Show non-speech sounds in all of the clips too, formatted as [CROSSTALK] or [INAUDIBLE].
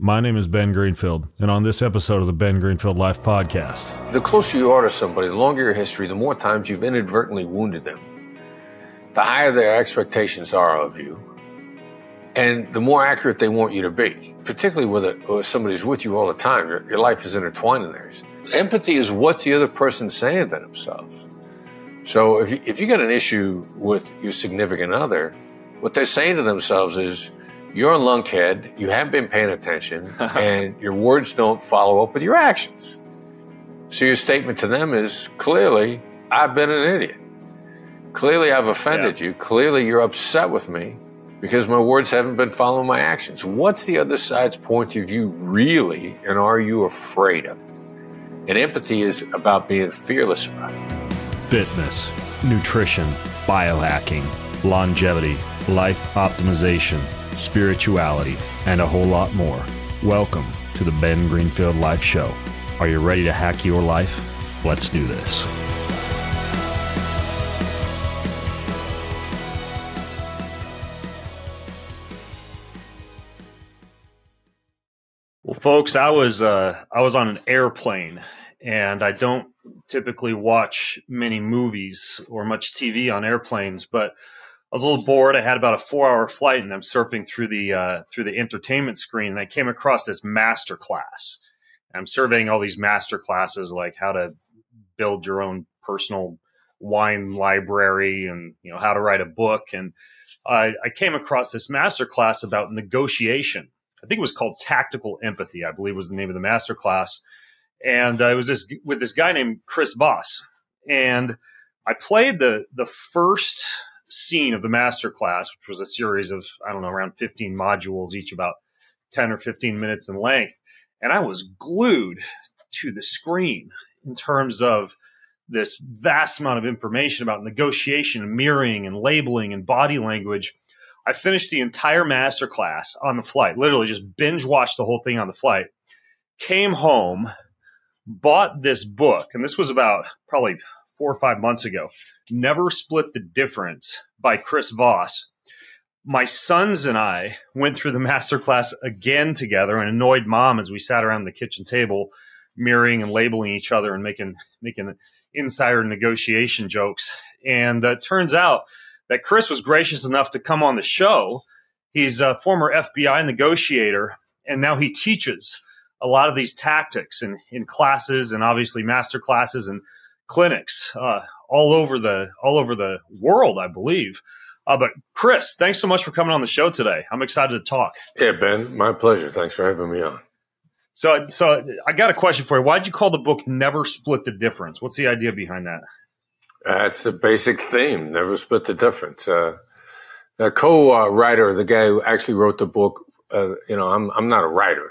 My name is Ben Greenfield, and on this episode of the Ben Greenfield Life Podcast, The closer you are to somebody, the longer your history, the more times you've inadvertently wounded them. The higher their expectations are of you, and the more accurate they want you to be. Particularly with, a, with somebody who's with you all the time, your, your life is intertwined in theirs. Empathy is what the other person's saying to themselves. So if you, if you got an issue with your significant other, what they're saying to themselves is, you're a lunkhead, you haven't been paying attention, [LAUGHS] and your words don't follow up with your actions. So your statement to them is clearly, I've been an idiot. Clearly, I've offended Yeah. you. Clearly, you're upset with me because my words haven't been following my actions. What's the other side's point of view really, and are you afraid of it? And empathy is about being fearless about it. fitness, nutrition, biohacking, longevity, life optimization, spirituality, and a whole lot more. Welcome to the Ben Greenfield Life Show. Are you ready to hack your life? Let's do this. Well, folks, I was uh, I was on an airplane, and I don't typically watch many movies or much TV on airplanes, but I was a little bored. I had about a four hour flight, and I'm surfing through the uh, through the entertainment screen, and I came across this master class. I'm surveying all these master classes, like how to build your own personal wine library, and you know how to write a book. And I, I came across this master class about negotiation. I think it was called Tactical Empathy, I believe was the name of the master class. And uh, it was this with this guy named Chris Voss. And I played the the first scene of the master class, which was a series of, I don't know, around 15 modules, each about 10 or 15 minutes in length. And I was glued to the screen in terms of this vast amount of information about negotiation and mirroring and labeling and body language. I finished the entire master class on the flight, literally just binge watched the whole thing on the flight. Came home, bought this book, and this was about probably four or five months ago. Never Split the Difference by Chris Voss. My sons and I went through the master class again together and annoyed mom as we sat around the kitchen table, mirroring and labeling each other and making making insider negotiation jokes. And uh, turns out that Chris was gracious enough to come on the show. He's a former FBI negotiator, and now he teaches a lot of these tactics in, in classes and obviously master classes and clinics uh, all over the all over the world, I believe. Uh, but Chris, thanks so much for coming on the show today. I'm excited to talk. Yeah, Ben, my pleasure. Thanks for having me on. So, so I got a question for you. Why'd you call the book "Never Split the Difference"? What's the idea behind that? That's the basic theme. Never split the difference. Uh, the co-writer, the guy who actually wrote the book, uh, you know, I'm I'm not a writer.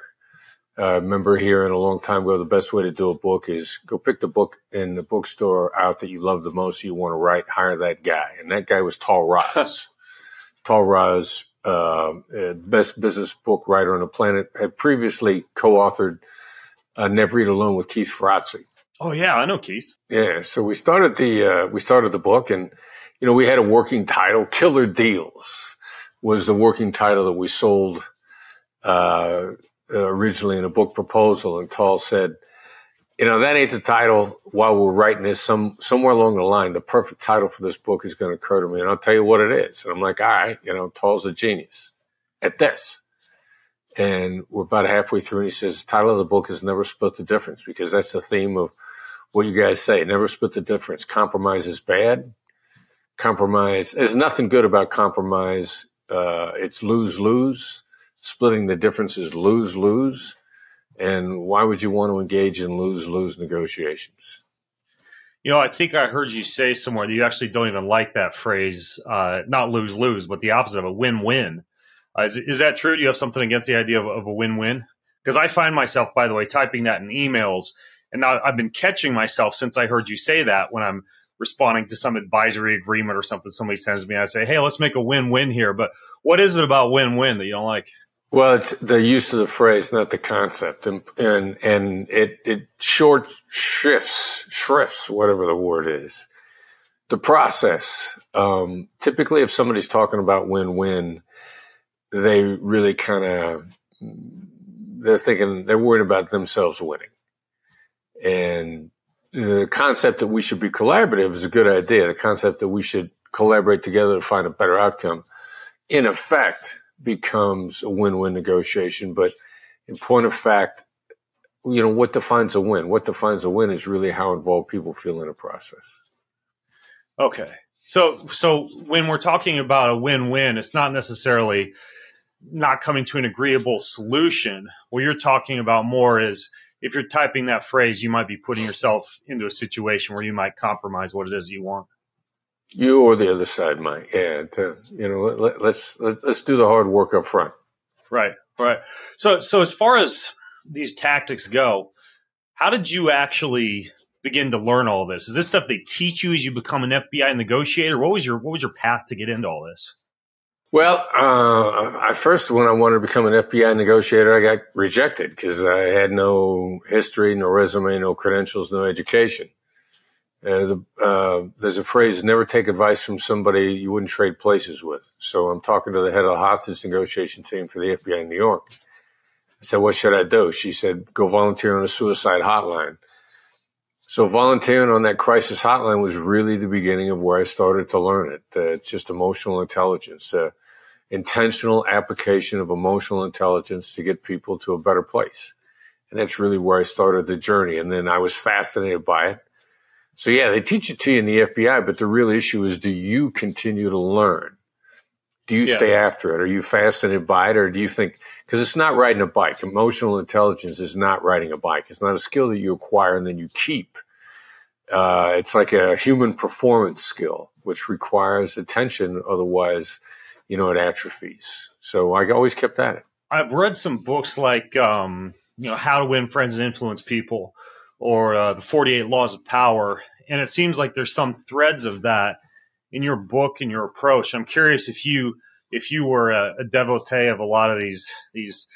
Uh, remember hearing a long time ago, the best way to do a book is go pick the book in the bookstore out that you love the most, you want to write, hire that guy. And that guy was Tahl Raz. [LAUGHS] Tahl Raz, uh, uh, best business book writer on the planet, had previously co-authored uh, Never Eat Alone with Keith Ferrazzi. Oh yeah, I know Keith. Yeah, so we started the uh, we started the book, and you know we had a working title. Killer Deals was the working title that we sold uh, originally in a book proposal. And Tahl said, "You know that ain't the title. While we're writing this, some somewhere along the line, the perfect title for this book is going to occur to me, and I'll tell you what it is." And I'm like, "All right, you know, Tahl's a genius at this." And we're about halfway through, and he says, "The title of the book is Never Split the Difference," because that's the theme of what you guys say. Never split the difference. Compromise is bad. Compromise, there's nothing good about compromise. Uh, it's lose lose. Splitting the difference is lose lose. And why would you want to engage in lose lose negotiations? You know, I think I heard you say somewhere that you actually don't even like that phrase, uh, not lose lose, but the opposite of a win win. Uh, is, is that true? Do you have something against the idea of, of a win win? Because I find myself, by the way, typing that in emails, and now I've been catching myself since I heard you say that when I'm responding to some advisory agreement or something somebody sends me. I say, hey, let's make a win win here. But what is it about win win that you don't like? Well, it's the use of the phrase, not the concept, and and and it it short shifts, shrifts, whatever the word is, the process. Um, typically, if somebody's talking about win-win, they really kind of they're thinking they're worried about themselves winning. And the concept that we should be collaborative is a good idea. The concept that we should collaborate together to find a better outcome, in effect, becomes a win-win negotiation. But in point of fact, you know, what defines a win? What defines a win is really how involved people feel in a process. Okay. So, so when we're talking about a win-win, it's not necessarily not coming to an agreeable solution. What you're talking about more is if you're typing that phrase, you might be putting yourself into a situation where you might compromise what it is you want. You or the other side might, yeah. To, you know, let, let's let, let's do the hard work up front. Right, right. So, so as far as these tactics go, how did you actually begin to learn all this? Is this stuff they teach you as you become an FBI negotiator? What was your what was your path to get into all this? Well, uh, I first, when I wanted to become an FBI negotiator, I got rejected because I had no history, no resume, no credentials, no education. Uh, the, uh, there's a phrase, never take advice from somebody you wouldn't trade places with. So I'm talking to the head of the hostage negotiation team for the FBI in New York. I said, what should I do? She said, go volunteer on a suicide hotline. So volunteering on that crisis hotline was really the beginning of where I started to learn it. Uh, it's just emotional intelligence, uh, intentional application of emotional intelligence to get people to a better place. And that's really where I started the journey. And then I was fascinated by it. So yeah, they teach it to you in the FBI, but the real issue is do you continue to learn? Do you yeah. stay after it? Are you fascinated by it? Or do you think, because it's not riding a bike. Emotional intelligence is not riding a bike. It's not a skill that you acquire and then you keep. Uh, it's like a human performance skill, which requires attention. Otherwise, you know, it atrophies. So I always kept at it. I've read some books like, um, you know, How to Win Friends and Influence People or uh, The 48 Laws of Power. And it seems like there's some threads of that in your book and your approach. I'm curious if you if you were a, a devotee of a lot of these these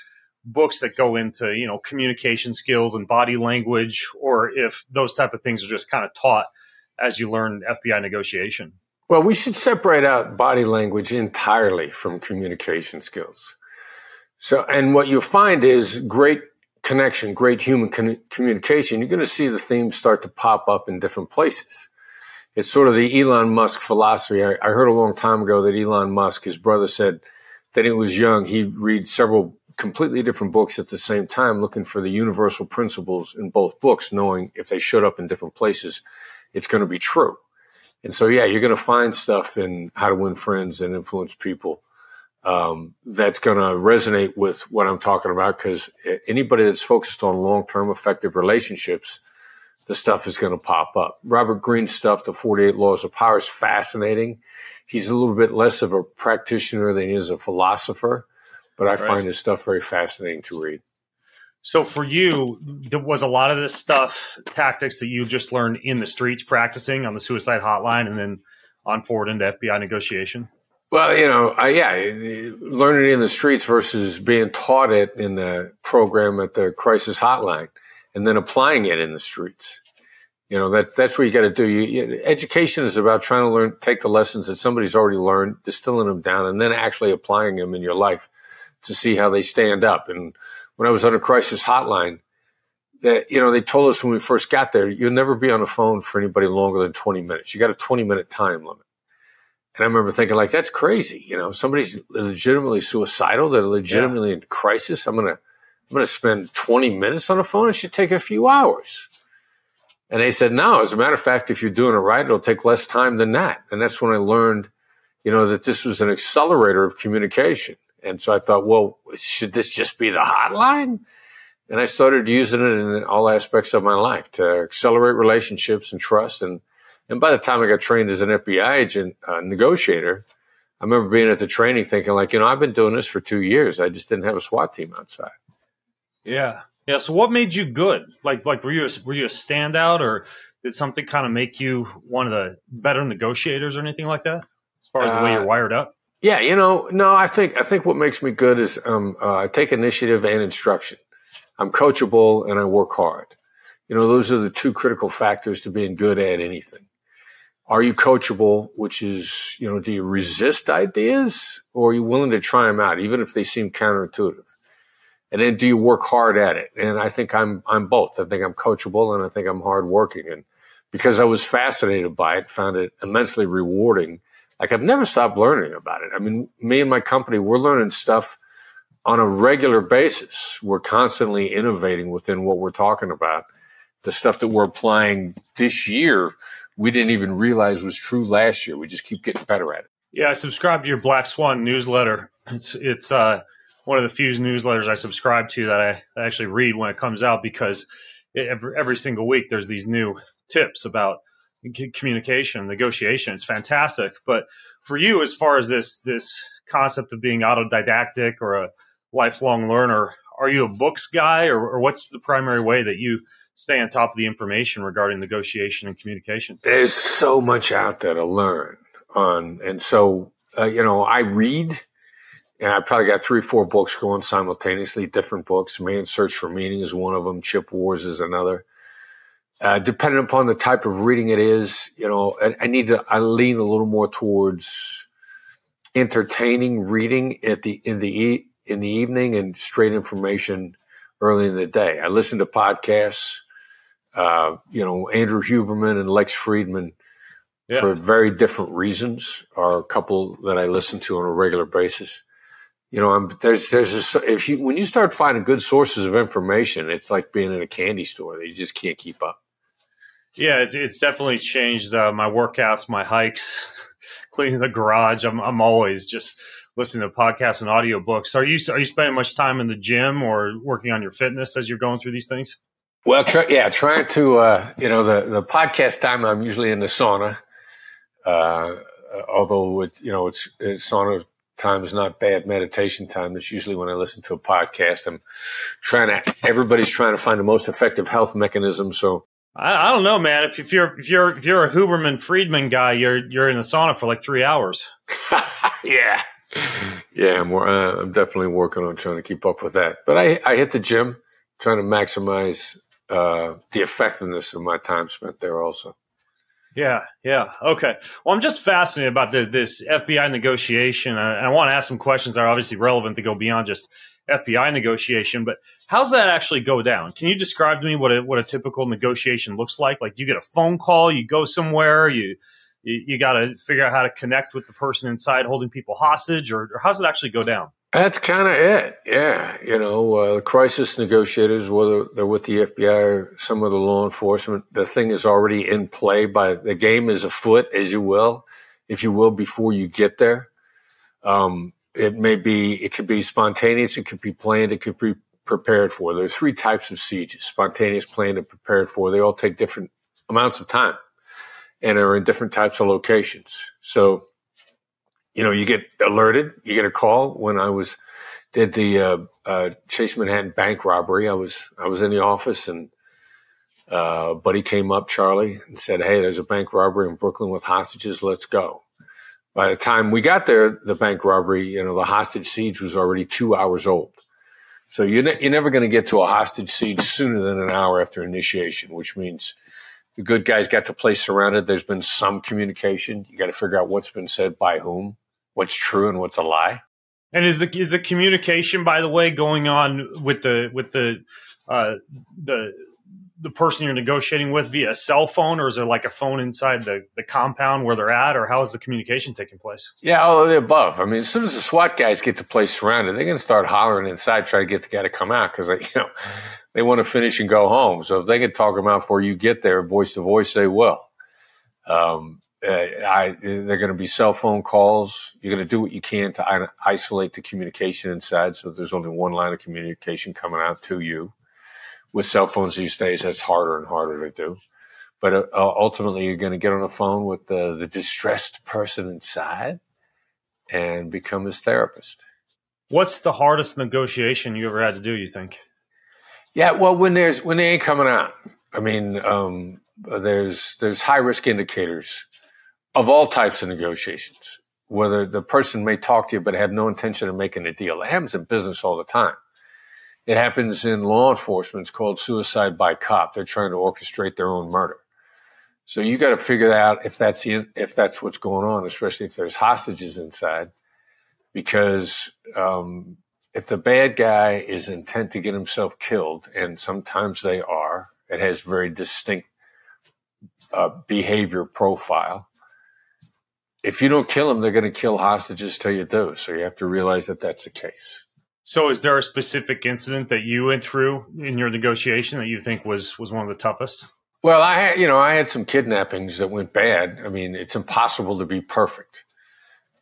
books that go into you know communication skills and body language, or if those type of things are just kind of taught as you learn FBI negotiation. Well, we should separate out body language entirely from communication skills. So, and what you'll find is great connection, great human con- communication. You're going to see the themes start to pop up in different places it's sort of the Elon Musk philosophy. I, I, heard a long time ago that Elon Musk, his brother said that he was young, he'd read several completely different books at the same time, looking for the universal principles in both books, knowing if they showed up in different places, it's going to be true. And so, yeah, you're going to find stuff in how to win friends and influence people um, that's going to resonate with what I'm talking about because anybody that's focused on long-term effective relationships – the stuff is going to pop up. Robert Greene's stuff, The 48 Laws of Power, is fascinating. He's a little bit less of a practitioner than he is a philosopher, but I right. find his stuff very fascinating to read. So for you, there was a lot of this stuff tactics that you just learned in the streets practicing on the suicide hotline and then on forward into FBI negotiation? Well, you know, I, yeah, learning in the streets versus being taught it in the program at the crisis hotline and then applying it in the streets. You know, that, that's what you got to do. You, you, education is about trying to learn, take the lessons that somebody's already learned, distilling them down, and then actually applying them in your life to see how they stand up. And when I was on a crisis hotline, that, you know, they told us when we first got there, you'll never be on the phone for anybody longer than 20 minutes. You got a 20 minute time limit. And I remember thinking like, that's crazy. You know, somebody's legitimately suicidal. They're legitimately yeah. in crisis. I'm going to, I'm going to spend 20 minutes on the phone. It should take a few hours. And they said, no, as a matter of fact, if you're doing it right, it'll take less time than that. And that's when I learned, you know, that this was an accelerator of communication. And so I thought, well, should this just be the hotline? And I started using it in all aspects of my life to accelerate relationships and trust. And, and by the time I got trained as an FBI agent, uh, negotiator, I remember being at the training thinking like, you know, I've been doing this for two years. I just didn't have a SWAT team outside. Yeah. Yeah. So what made you good? Like, like were you a, were you a standout, or did something kind of make you one of the better negotiators, or anything like that? As far as the way you're uh, wired up. Yeah, you know, no, I think I think what makes me good is um, uh, I take initiative and instruction. I'm coachable and I work hard. You know, those are the two critical factors to being good at anything. Are you coachable? Which is, you know, do you resist ideas or are you willing to try them out, even if they seem counterintuitive? and then do you work hard at it? And I think I'm I'm both. I think I'm coachable, and I think I'm hardworking. And because I was fascinated by it, found it immensely rewarding. Like I've never stopped learning about it. I mean, me and my company, we're learning stuff on a regular basis. We're constantly innovating within what we're talking about. The stuff that we're applying this year, we didn't even realize was true last year. We just keep getting better at it. Yeah, I subscribe to your Black Swan newsletter. It's it's uh, one of the few newsletters I subscribe to that I actually read when it comes out because every, every single week there's these new tips about communication, negotiation. It's fantastic. But for you, as far as this this concept of being autodidactic or a lifelong learner, are you a books guy, or, or what's the primary way that you stay on top of the information regarding negotiation and communication? There's so much out there to learn on, and so uh, you know, I read. And I probably got three, or four books going simultaneously, different books. Man's Search for Meaning is one of them. Chip Wars is another. Uh, depending upon the type of reading it is, you know, I, I, need to, I lean a little more towards entertaining reading at the, in the, e- in the evening and straight information early in the day. I listen to podcasts, uh, you know, Andrew Huberman and Lex Fridman, yeah. for very different reasons are a couple that I listen to on a regular basis. You know, I'm, there's, there's a, if you, when you start finding good sources of information, it's like being in a candy store. You just can't keep up. Yeah, it's, it's definitely changed uh, my workouts, my hikes, [LAUGHS] cleaning the garage. I'm I'm always just listening to podcasts and audiobooks. Are you are you spending much time in the gym or working on your fitness as you're going through these things? Well, try, yeah, trying to uh, you know the the podcast time. I'm usually in the sauna. Uh, although it, you know it's, it's sauna time is not bad meditation time. That's usually when I listen to a podcast. I'm trying to everybody's trying to find the most effective health mechanism. So I, I, don't know, man. If, if you're if you're if you're a Huberman Fridman guy, you're you're in the sauna for like three hours. [LAUGHS] yeah, yeah. I'm uh, I'm definitely working on trying to keep up with that. But I I hit the gym, trying to maximize uh, the effectiveness of my time spent there also. Yeah, yeah. Okay. Well, I'm just fascinated about this, this FBI negotiation. I, I want to ask some questions that are obviously relevant to go beyond just FBI negotiation, but how's that actually go down? Can you describe to me what a, what a typical negotiation looks like? Like, you get a phone call, you go somewhere, you you, you got to figure out how to connect with the person inside holding people hostage, or, or how's it actually go down? That's kind of it. Yeah. You know, uh, crisis negotiators, whether they're with the FBI or some of the law enforcement, the thing is already in play by the game is afoot, as you will, if you will, before you get there. Um, it may be, it could be spontaneous, it could be planned, it could be prepared for. There's three types of sieges spontaneous, planned, and prepared for. They all take different amounts of time and are in different types of locations. So, you know, you get alerted, you get a call. When I was, did the uh, uh, Chase Manhattan bank robbery, I was, I was in the office and uh, buddy came up, Charlie, and said, Hey, there's a bank robbery in Brooklyn with hostages. Let's go. By the time we got there, the bank robbery, you know, the hostage siege was already two hours old. So you're, ne- you're never going to get to a hostage siege sooner than an hour after initiation, which means the good guys got the place surrounded. There's been some communication. You got to figure out what's been said by whom, what's true and what's a lie. And is the is the communication, by the way, going on with the with the uh, the the person you're negotiating with via cell phone, or is there like a phone inside the, the compound where they're at, or how is the communication taking place? Yeah, all of the above. I mean, as soon as the SWAT guys get the place surrounded, they're going to start hollering inside, try to get the guy to come out because, [LAUGHS] you know, they want to finish and go home. So if they can talk them out before you get there, voice to voice, they will. Um, uh, I, they're going to be cell phone calls. You're going to do what you can to isolate the communication inside, so there's only one line of communication coming out to you with cell phones these days, that's harder and harder to do. But uh, ultimately, you're going to get on the phone with the, the distressed person inside and become his therapist. What's the hardest negotiation you ever had to do? You think? Yeah, well, when there's when they ain't coming out. I mean, um, there's there's high risk indicators of all types of negotiations. Whether the person may talk to you but have no intention of making a deal. It happens in business all the time. It happens in law enforcement. It's called suicide by cop. They're trying to orchestrate their own murder. So you got to figure out if that's if that's what's going on, especially if there's hostages inside, because um, if the bad guy is intent to get himself killed, and sometimes they are, it has very distinct uh, behavior profile. If you don't kill them, they're going to kill hostages till you do. So you have to realize that that's the case. So, is there a specific incident that you went through in your negotiation that you think was was one of the toughest? Well, I had, you know, I had some kidnappings that went bad. I mean, it's impossible to be perfect.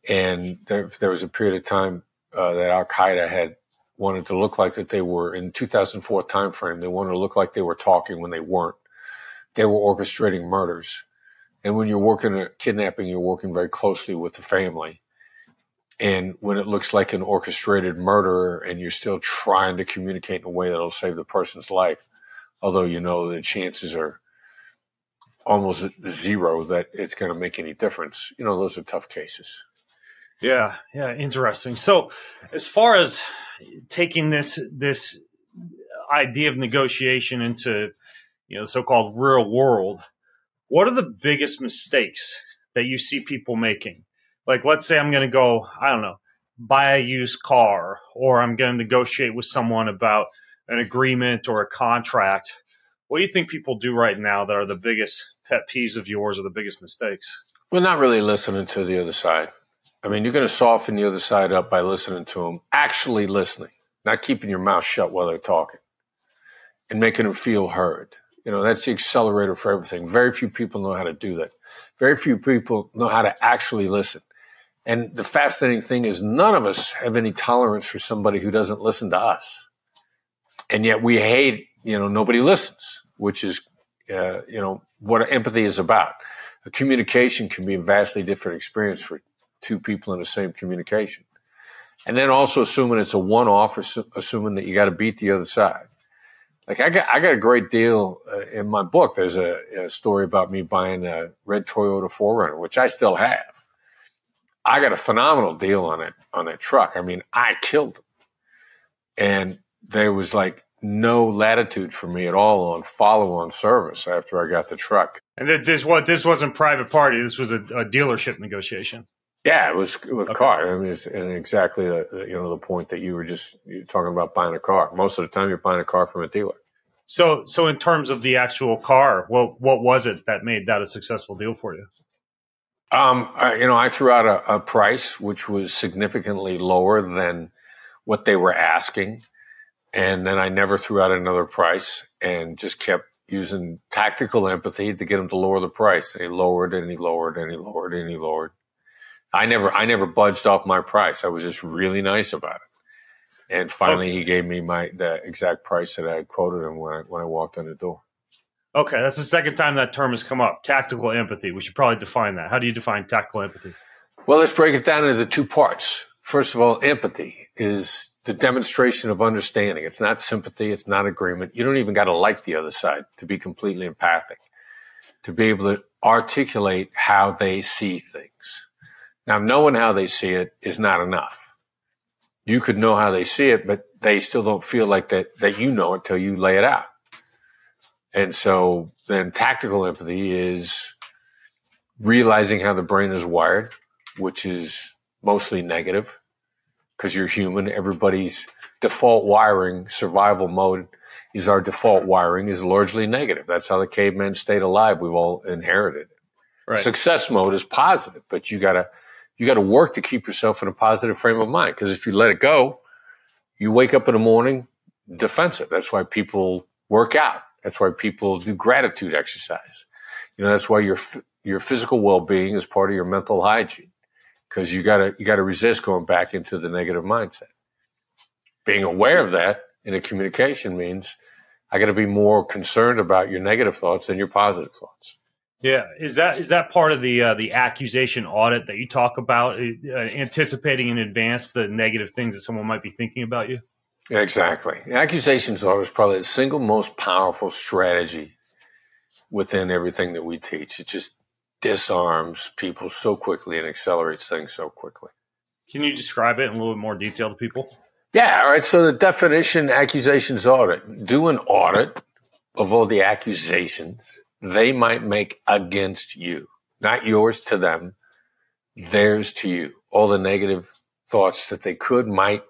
And there, there was a period of time uh, that Al Qaeda had wanted to look like that they were in 2004 timeframe. They wanted to look like they were talking when they weren't. They were orchestrating murders. And when you're working a kidnapping, you're working very closely with the family. And when it looks like an orchestrated murder and you're still trying to communicate in a way that'll save the person's life, although you know the chances are almost zero that it's going to make any difference, you know, those are tough cases. Yeah, yeah, interesting. So, as far as taking this this idea of negotiation into you know the so-called real world, what are the biggest mistakes that you see people making? Like, let's say I'm going to go, I don't know, buy a used car, or I'm going to negotiate with someone about an agreement or a contract. What do you think people do right now that are the biggest pet peeves of yours or the biggest mistakes? We're not really listening to the other side. I mean, you're going to soften the other side up by listening to them, actually listening, not keeping your mouth shut while they're talking and making them feel heard. You know, that's the accelerator for everything. Very few people know how to do that. Very few people know how to actually listen. And the fascinating thing is none of us have any tolerance for somebody who doesn't listen to us. And yet we hate, you know, nobody listens, which is, uh, you know, what empathy is about. A communication can be a vastly different experience for two people in the same communication. And then also assuming it's a one off, assuming that you got to beat the other side. Like I got, I got a great deal uh, in my book. There's a, a, story about me buying a red Toyota 4Runner, which I still have. I got a phenomenal deal on it, on that truck. I mean, I killed them. And there was like no latitude for me at all on follow on service after I got the truck. And this what this wasn't private party. This was a, a dealership negotiation. Yeah, it was with okay. car. I mean, it's and exactly the, you know the point that you were just talking about buying a car. Most of the time, you're buying a car from a dealer. So, so in terms of the actual car, what what was it that made that a successful deal for you? Um, I, you know, I threw out a, a price which was significantly lower than what they were asking, and then I never threw out another price and just kept using tactical empathy to get them to lower the price. And he lowered and he lowered and he lowered and he lowered. I never, I never budged off my price. I was just really nice about it. And finally, okay. he gave me my the exact price that I had quoted him when I when I walked in the door. Okay, that's the second time that term has come up. Tactical empathy. We should probably define that. How do you define tactical empathy? Well, let's break it down into two parts. First of all, empathy is the demonstration of understanding. It's not sympathy. It's not agreement. You don't even got to like the other side to be completely empathic, to be able to articulate how they see things. Now, knowing how they see it is not enough. You could know how they see it, but they still don't feel like that, that you know it till you lay it out. And so then tactical empathy is realizing how the brain is wired, which is mostly negative because you're human. Everybody's default wiring, survival mode is our default wiring is largely negative. That's how the cavemen stayed alive. We've all inherited it. Right. Success mode is positive, but you gotta you got to work to keep yourself in a positive frame of mind. Because if you let it go, you wake up in the morning defensive. That's why people work out. That's why people do gratitude exercise. You know, that's why your your physical well being is part of your mental hygiene. Because you gotta you gotta resist going back into the negative mindset. Being aware of that in a communication means I got to be more concerned about your negative thoughts than your positive thoughts. Yeah, is that is that part of the uh, the accusation audit that you talk about, uh, anticipating in advance the negative things that someone might be thinking about you? Exactly. The accusations audit is probably the single most powerful strategy within everything that we teach. It just disarms people so quickly and accelerates things so quickly. Can you describe it in a little bit more detail to people? Yeah. All right. So the definition accusations audit: do an audit of all the accusations they might make against you, not yours to them, theirs to you. All the negative thoughts that they could, might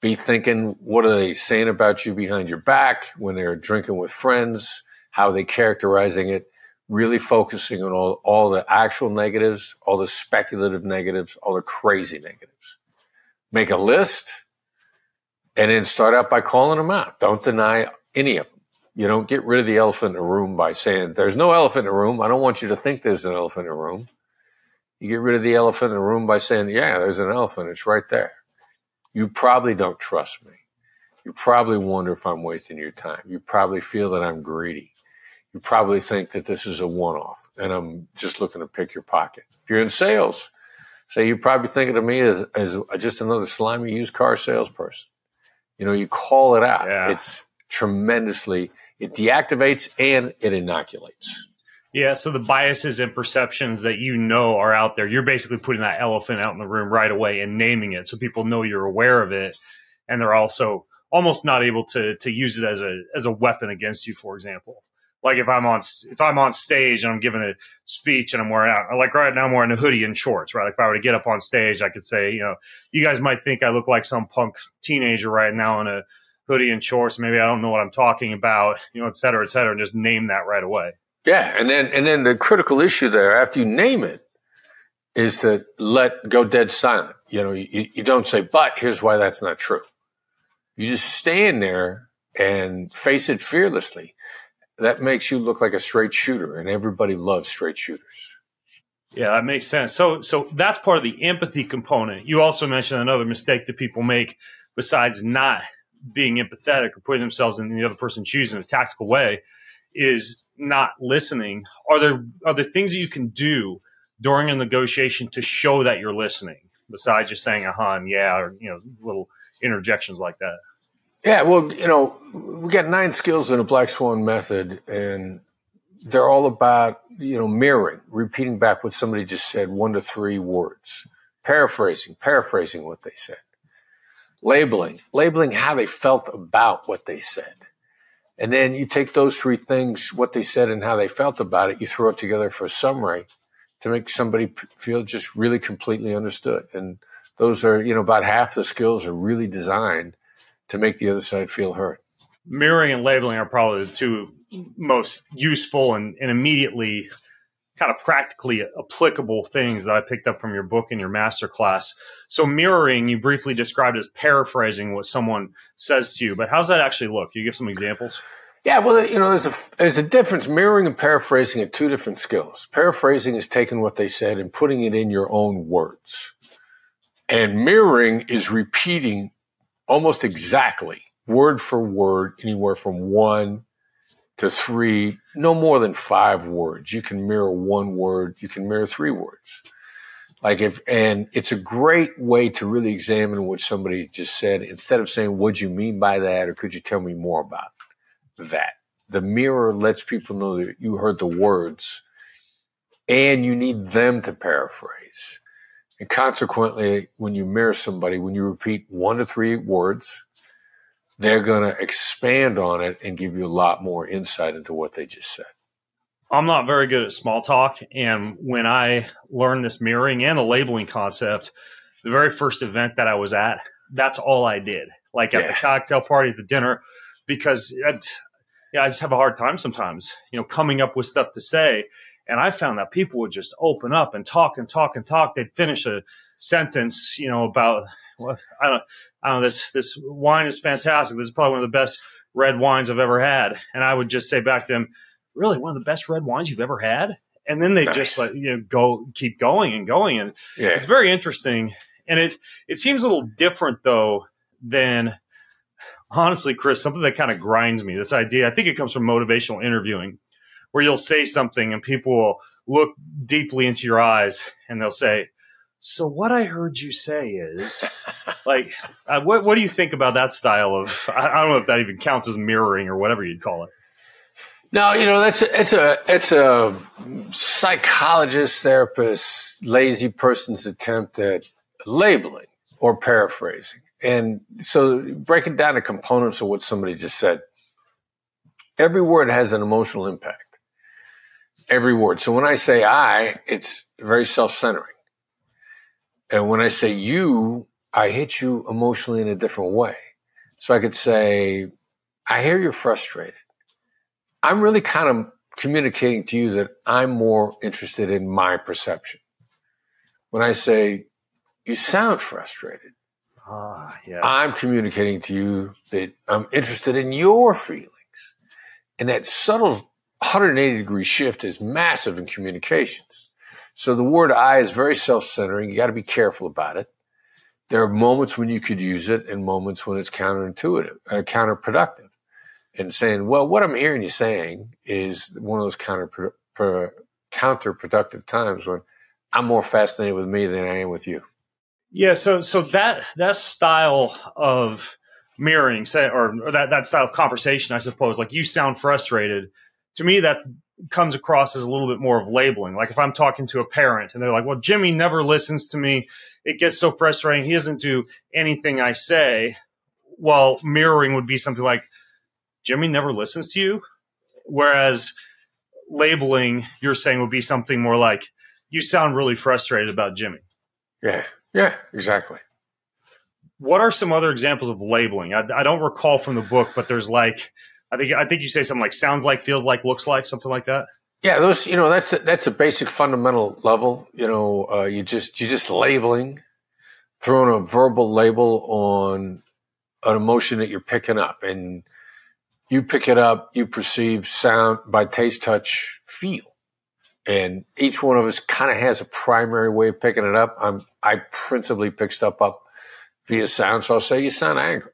be thinking, what are they saying about you behind your back when they're drinking with friends? How are they characterizing it? Really focusing on all, all the actual negatives, all the speculative negatives, all the crazy negatives. Make a list and then start out by calling them out. Don't deny any of them. You don't get rid of the elephant in the room by saying, there's no elephant in the room. I don't want you to think there's an elephant in the room. You get rid of the elephant in the room by saying, yeah, there's an elephant. It's right there. You probably don't trust me. You probably wonder if I'm wasting your time. You probably feel that I'm greedy. You probably think that this is a one off and I'm just looking to pick your pocket. If you're in sales, say you're probably thinking of me as, as just another slimy used car salesperson. You know, you call it out. Yeah. It's tremendously, it deactivates and it inoculates. Yeah, so the biases and perceptions that you know are out there, you're basically putting that elephant out in the room right away and naming it so people know you're aware of it and they're also almost not able to to use it as a as a weapon against you for example. Like if I'm on if I'm on stage and I'm giving a speech and I'm wearing out like right now I'm wearing a hoodie and shorts, right? Like if I were to get up on stage, I could say, you know, you guys might think I look like some punk teenager right now in a hoodie and shorts. Maybe I don't know what I'm talking about, [LAUGHS] you know, et cetera, et cetera, and just name that right away. Yeah, and then and then the critical issue there after you name it is to let go dead silent. You know, you, you don't say, but here's why that's not true. You just stand there and face it fearlessly. That makes you look like a straight shooter, and everybody loves straight shooters. Yeah, that makes sense. So, so that's part of the empathy component. You also mentioned another mistake that people make besides not being empathetic or putting themselves in the other person's shoes in a tactical way is not listening, are there are there things that you can do during a negotiation to show that you're listening besides just saying "uh-huh" and "yeah" or you know little interjections like that? Yeah, well, you know, we got nine skills in the Black Swan method, and they're all about you know mirroring, repeating back what somebody just said, one to three words, paraphrasing, paraphrasing what they said, labeling, labeling how they felt about what they said and then you take those three things, what they said and how they felt about it, you throw it together for a summary to make somebody feel just really completely understood. And those are, you know, about half the skills are really designed to make the other side feel heard. Mirroring and labeling are probably the two most useful and, and immediately kind of practically applicable things that I picked up from your book and your master class. So mirroring, you briefly described as paraphrasing what someone says to you, but how's that actually look? Can you give some examples? Yeah, well, you know, there's a there's a difference. Mirroring and paraphrasing are two different skills. Paraphrasing is taking what they said and putting it in your own words, and mirroring is repeating almost exactly word for word, anywhere from one to three, no more than five words. You can mirror one word. You can mirror three words. Like if, and it's a great way to really examine what somebody just said instead of saying, what'd you mean by that? Or could you tell me more about that? The mirror lets people know that you heard the words and you need them to paraphrase. And consequently, when you mirror somebody, when you repeat one to three words, they're going to expand on it and give you a lot more insight into what they just said. I'm not very good at small talk. And when I learned this mirroring and the labeling concept, the very first event that I was at, that's all I did. Like at yeah. the cocktail party, at the dinner, because I'd, yeah, I just have a hard time sometimes, you know, coming up with stuff to say. And I found that people would just open up and talk and talk and talk. They'd finish a sentence, you know, about well, I don't, I don't know. This this wine is fantastic. This is probably one of the best red wines I've ever had. And I would just say back to them, really, one of the best red wines you've ever had. And then they nice. just like you know go keep going and going, and yeah. it's very interesting. And it it seems a little different though than honestly, Chris, something that kind of grinds me. This idea, I think it comes from motivational interviewing, where you'll say something and people will look deeply into your eyes and they'll say, so what I heard you say is, [LAUGHS] like, uh, what what do you think about that style of? I, I, don't know if that even counts as mirroring or whatever you'd call it. No, you know that's a, it's a it's a psychologist, therapist, lazy person's attempt at labeling or paraphrasing, and so breaking down the components of what somebody just said. Every word has an emotional impact. Every word. So when I say I, it's very self-centering and when I say you, I hit you emotionally in a different way. So I could say, I hear you're frustrated. I'm really kind of communicating to you that I'm more interested in my perception. When I say, you sound frustrated, Ah, yeah. I'm communicating to you that I'm interested in your feelings. And that subtle 180 degree shift is massive in communications. So the word I is very self centering. You got to be careful about it. There are moments when you could use it and moments when it's counterintuitive, uh, counterproductive. And saying, well, what I'm hearing you saying is one of those counter, counterproductive times when I'm more fascinated with me than I am with you. Yeah, so so that that style of mirroring, say, or, or that that style of conversation, I suppose, like you sound frustrated. To me, that comes across as a little bit more of labeling. Like if I'm talking to a parent and they're like, "Well, Jimmy never listens to me. It gets so frustrating. He doesn't do anything I say." Well, mirroring would be something like, "Jimmy never listens to you," whereas labeling, you're saying, would be something more like, "You sound really frustrated about Jimmy." Yeah. Yeah, exactly. What are some other examples of labeling? I, I, don't recall from the book, but there's like, I think I think you say something like sounds like, feels like, looks like, something like that. Yeah, those you know that's a, that's a basic fundamental level. You know, uh, you just you just labeling, throwing a verbal label on an emotion that you're picking up, and you pick it up, you perceive sound by taste, touch, feel and each one of us kind of has a primary way of picking it up. I'm, I principally pick stuff up via sound. So I'll say, you sound angry.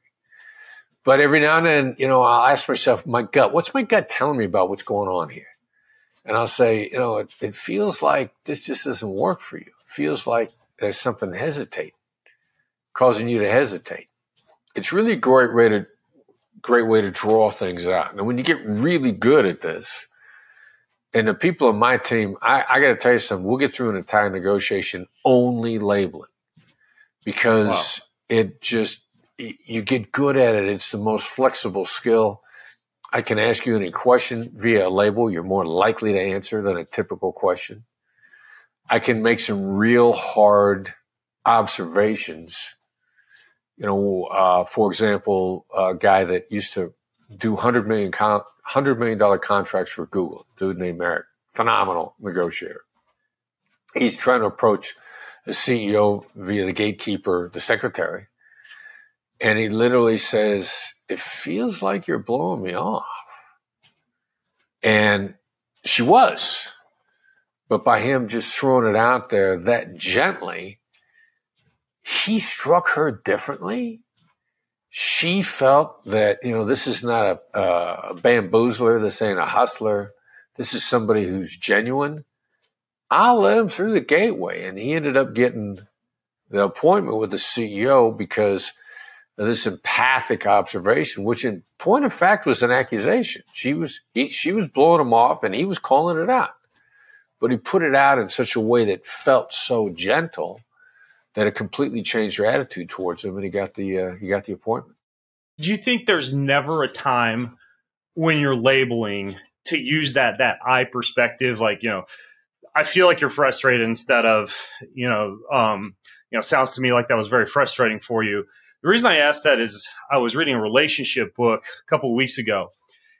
But every now and then, you know, I'll ask myself, my gut, what's my gut telling me about what's going on here? And I'll say, you know, it, it feels like this just doesn't work for you. It feels like there's something hesitate, causing you to hesitate. It's really a great way to, great way to draw things out. And when you get really good at this, and the people on my team, I, I got to tell you something. We'll get through an entire negotiation only labeling because wow. it just you get good at it. It's the most flexible skill. I can ask you any question via a label. You're more likely to answer than a typical question. I can make some real hard observations. You know, uh, for example, a guy that used to do 100 million con- hundred million dollar contracts for Google. Dude named Merrick, phenomenal negotiator. He's trying to approach the CEO via the gatekeeper, the secretary, and he literally says, "It feels like you're blowing me off," and she was. But by him just throwing it out there that gently, he struck her differently she felt that, you know, this is not a, a bamboozler. This ain't a hustler. This is somebody who's genuine. I'll let him through the gateway. And he ended up getting the appointment with the CEO because this empathic observation, which in point of fact was an accusation. She was, he, she was blowing him off and he was calling it out. But he put it out in such a way that felt so gentle that it completely changed her attitude towards him, and he got the uh, he got the appointment. Do you think there's never a time when you're labeling to use that that I perspective, like you know, I feel like you're frustrated instead of you know, um, you know, sounds to me like that was very frustrating for you. The reason I asked that is I was reading a relationship book a couple weeks ago,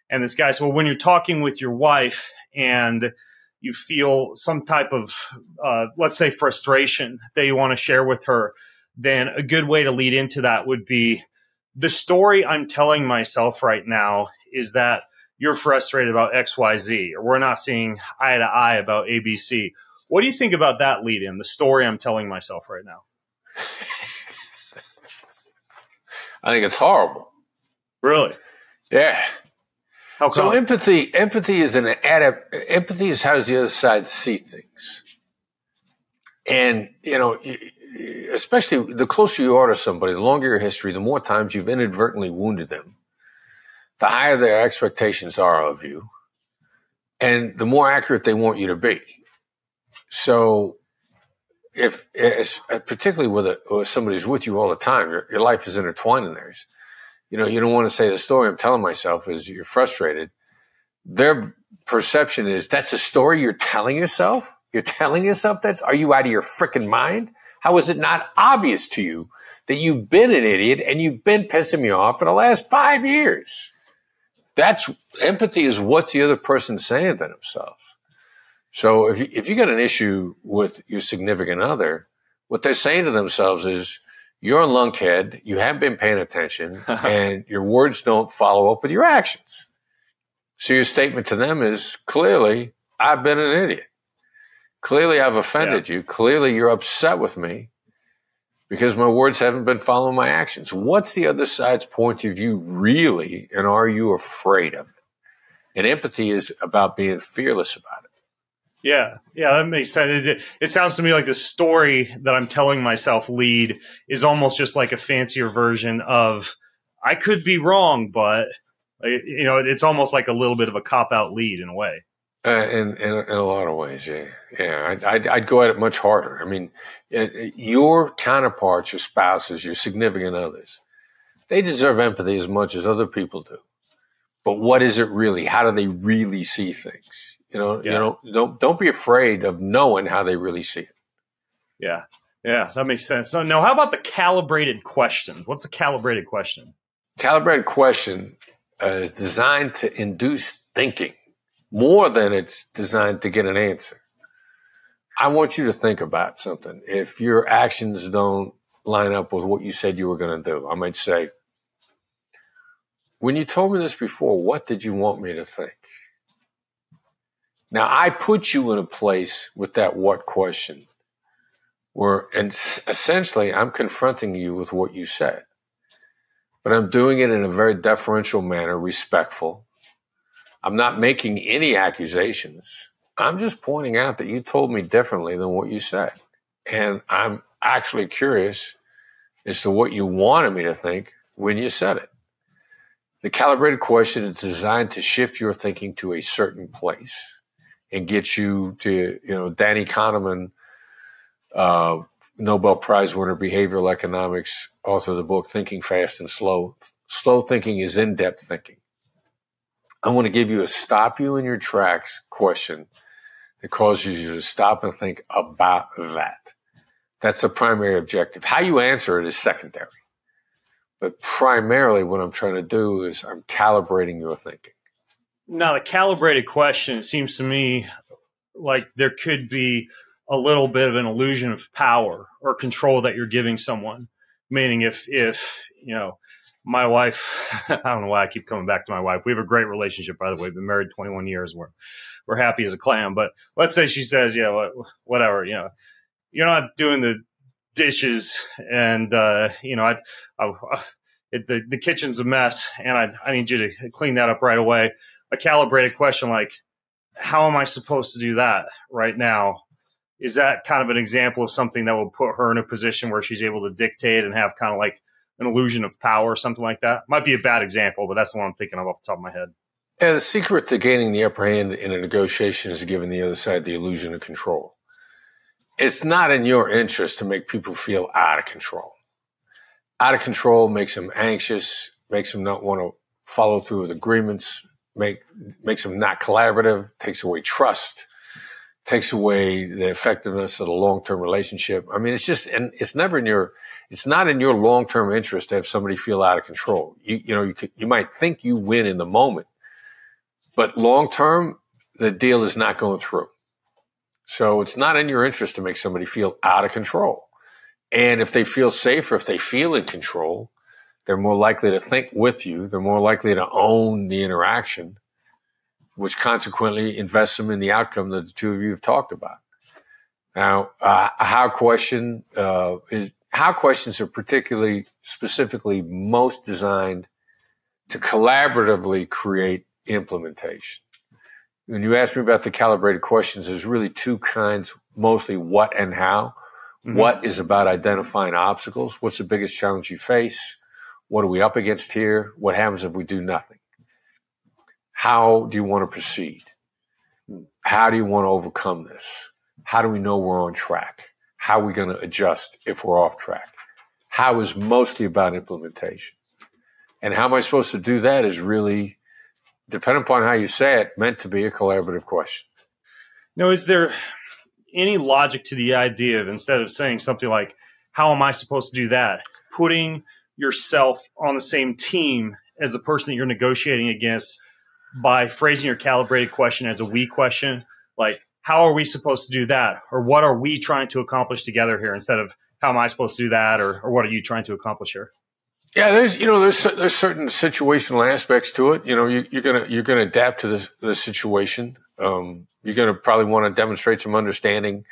and this guy said, "Well, when you're talking with your wife and you feel some type of, uh, let's say, frustration that you want to share with her, then a good way to lead into that would be the story I'm telling myself right now is that you're frustrated about XYZ, or we're not seeing eye to eye about ABC. What do you think about that lead in, the story I'm telling myself right now? [LAUGHS] I think it's horrible. Really? Yeah. So empathy, empathy is an adapt. Empathy is how does the other side see things, and you know, especially the closer you are to somebody, the longer your history, the more times you've inadvertently wounded them, the higher their expectations are of you, and the more accurate they want you to be. So, if uh, particularly with, a, with somebody who's with you all the time, your, your life is intertwined in theirs you know, you don't want to say the story I'm telling myself is you're frustrated. Their perception is that's a story you're telling yourself. You're telling yourself that's, are you out of your freaking mind? How is it not obvious to you that you've been an idiot and you've been pissing me off for the last five years? That's empathy is what the other person's saying to themselves. So if you, if you got an issue with your significant other, what they're saying to themselves is, you're a lunkhead, you haven't been paying attention, [LAUGHS] and your words don't follow up with your actions. So your statement to them is clearly, I've been an idiot. Clearly, I've offended yeah. you. Clearly, you're upset with me because my words haven't been following my actions. What's the other side's point of view really, and are you afraid of it? And empathy is about being fearless about it. Yeah, yeah, that makes sense. It, it, sounds to me like the story that I'm telling myself lead is almost just like a fancier version of I could be wrong, but uh, you know, it's almost like a little bit of a cop out lead in a way. Uh, in, in, in a lot of ways, yeah, yeah. I'd, I'd, I'd go at it much harder. I mean, it, your counterparts, your spouses, your significant others, they deserve empathy as much as other people do. But what is it really? How do they really see things? You know, yeah. you know, don't don't be afraid of knowing how they really see it. Yeah, yeah, that makes sense. So, now, how about the calibrated questions? What's a calibrated question? Calibrated question uh, is designed to induce thinking more than it's designed to get an answer. I want you to think about something. If your actions don't line up with what you said you were going to do, I might say, when you told me this before, what did you want me to think? Now, I put you in a place with that what question where, and essentially, I'm confronting you with what you said, but I'm doing it in a very deferential manner, respectful, I'm not making any accusations. I'm just pointing out that you told me differently than what you said. And I'm actually curious as to what you wanted me to think when you said it. The calibrated question is designed to shift your thinking to a certain place and get you to, you know, Danny Kahneman, uh, Nobel Prize winner, behavioral economics, author of the book Thinking Fast and Slow. Slow thinking is in depth thinking. I want to give you a stop you in your tracks question that causes you to stop and think about that. That's the primary objective. How you answer it is secondary. But primarily what I'm trying to do is I'm calibrating your thinking. Now, the calibrated question, it seems to me like there could be a little bit of an illusion of power or control that you're giving someone. Meaning if, if, you know, my wife, [LAUGHS] I don't know why I keep coming back to my wife. We have a great relationship, by the way. We've been married 21 years. We're, we're happy as a clam. But let's say she says, yeah, whatever, you know, you're not doing the dishes and, uh, you know, I, I, it, the, the kitchen's a mess and I, I need you to clean that up right away. A calibrated question like, how am I supposed to do that right now? Is that kind of an example of something that will put her in a position where she's able to dictate and have kind of like an illusion of power or something like that. Might be a bad example, but that's the one I'm thinking of off the top of my head. Yeah, the secret to gaining the upper hand in a negotiation is giving the other side the illusion of control. It's not in your interest to make people feel out of control. Out of control makes them anxious, makes them not want to follow through with agreements, make, makes them not collaborative, takes away trust, takes away the effectiveness of the long-term relationship. I mean, it's just, and it's never in your, it's not in your long-term interest to have somebody feel out of control. You, you know, you could, you might think you win in the moment, but long-term, the deal is not going through. So it's not in your interest to make somebody feel out of control. And if they feel safer, if they feel in control, they're more likely to think with you. They're more likely to own the interaction, which consequently invests them in the outcome that the two of you have talked about. Now, uh, how question uh, is how questions are particularly specifically most designed to collaboratively create implementation. When you ask me about the calibrated questions, there's really two kinds, mostly what and how. Mm-hmm. What is about identifying obstacles? What's the biggest challenge you face? What are we up against here? What happens if we do nothing? How do you want to proceed? How do you want to overcome this? How do we know we're on track? how are we going to adjust if we're off track? How is mostly about implementation. And how am I supposed to do that is really, depending upon how you say it, meant to be a collaborative question. No, is there, any logic to the idea of instead of saying something like, How am I supposed to do that? Putting yourself on the same team as the person that you're negotiating against by phrasing your calibrated question as a we question, like, how are we supposed to do that? Or what are we trying to accomplish together here instead of how am I supposed to do that? Or, or what are you trying to accomplish here? Yeah, there's you know there's there's certain situational aspects to it. You know, you, are gonna you're gonna adapt to the the situation. Um, you're gonna probably want to demonstrate some understanding.